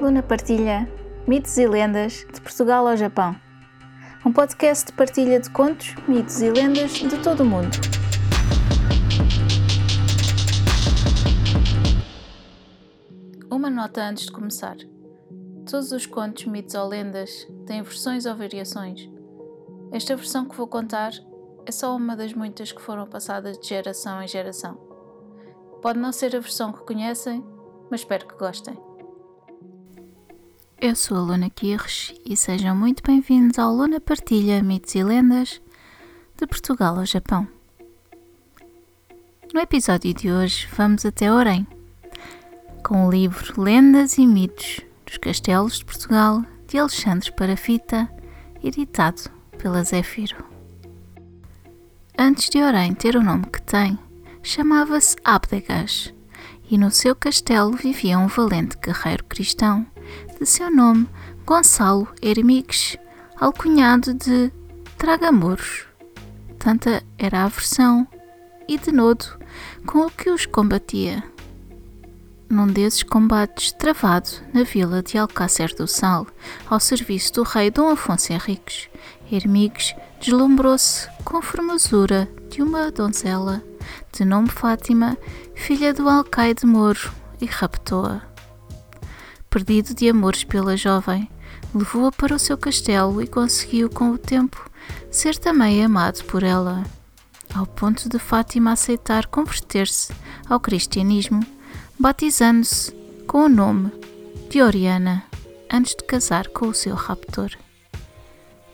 Luna partilha mitos e lendas de Portugal ao Japão. Um podcast de partilha de contos, mitos e lendas de todo o mundo. Uma nota antes de começar. Todos os contos, mitos ou lendas têm versões ou variações. Esta versão que vou contar é só uma das muitas que foram passadas de geração em geração. Pode não ser a versão que conhecem, mas espero que gostem. Eu sou a Luna Kirsch e sejam muito bem-vindos ao Luna Partilha Mitos e Lendas de Portugal ao Japão. No episódio de hoje vamos até Orem, com o livro Lendas e Mitos dos Castelos de Portugal de Alexandre Parafita, editado pela Zéfiro. Antes de Orem ter o nome que tem, chamava-se Abdegas e no seu castelo vivia um valente guerreiro cristão de seu nome Gonçalo Hermigues, alcunhado de Tragamoros. Tanta era a aversão e denodo com o que os combatia. Num desses combates travado na vila de Alcácer do Sal, ao serviço do rei Dom Afonso Henriques, Hermigues deslumbrou-se com a formosura de uma donzela de nome Fátima, filha do alcaide Moro, e raptou-a. Perdido de amores pela jovem, levou-a para o seu castelo e conseguiu, com o tempo, ser também amado por ela, ao ponto de Fátima aceitar converter-se ao cristianismo, batizando-se com o nome de Oriana antes de casar com o seu raptor.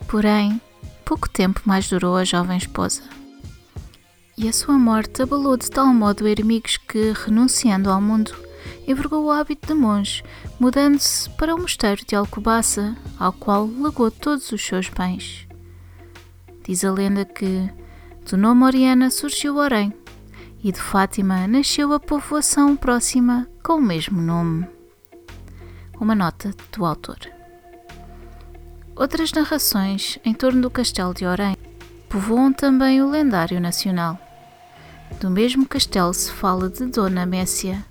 Porém, pouco tempo mais durou a jovem esposa e a sua morte abalou de tal modo Hermigos que, renunciando ao mundo, envergou o hábito de monge, mudando-se para o mosteiro de Alcobaça, ao qual legou todos os seus bens. Diz a lenda que do nome Oriana surgiu Orém, e de Fátima nasceu a povoação próxima com o mesmo nome. Uma nota do autor. Outras narrações em torno do castelo de Orém povoam também o lendário nacional. Do mesmo castelo se fala de Dona Messia,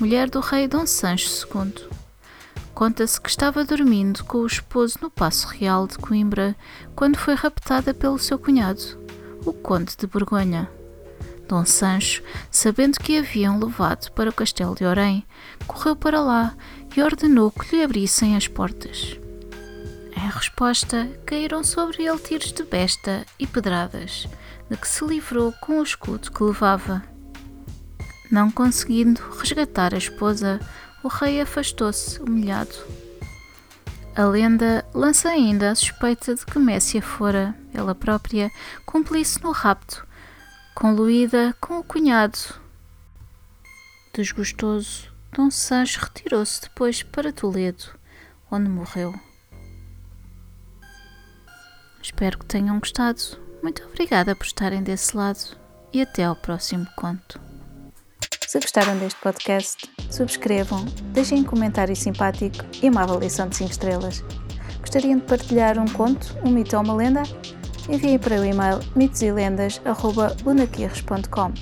mulher do rei Dom Sancho II. Conta-se que estava dormindo com o esposo no Paço Real de Coimbra quando foi raptada pelo seu cunhado, o Conde de Borgonha. Dom Sancho, sabendo que haviam levado para o castelo de Orém, correu para lá e ordenou que lhe abrissem as portas. Em resposta, caíram sobre ele tiros de besta e pedradas, de que se livrou com o escudo que levava. Não conseguindo resgatar a esposa, o rei afastou-se, humilhado. A lenda lança ainda a suspeita de que Messia fora, ela própria, cumplisse no rapto, conluída com o cunhado. Desgostoso, Dom Sancho retirou-se depois para Toledo, onde morreu. Espero que tenham gostado. Muito obrigada por estarem desse lado e até ao próximo conto. Se gostaram deste podcast, subscrevam, deixem um comentário simpático e uma avaliação de 5 estrelas. Gostariam de partilhar um conto, um mito ou uma lenda? Enviem para o e-mail mitoselendas.lunaquirres.com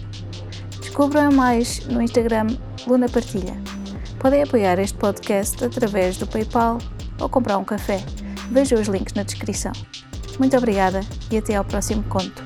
Descubram mais no Instagram Luna Partilha. Podem apoiar este podcast através do PayPal ou comprar um café. Vejam os links na descrição. Muito obrigada e até ao próximo conto.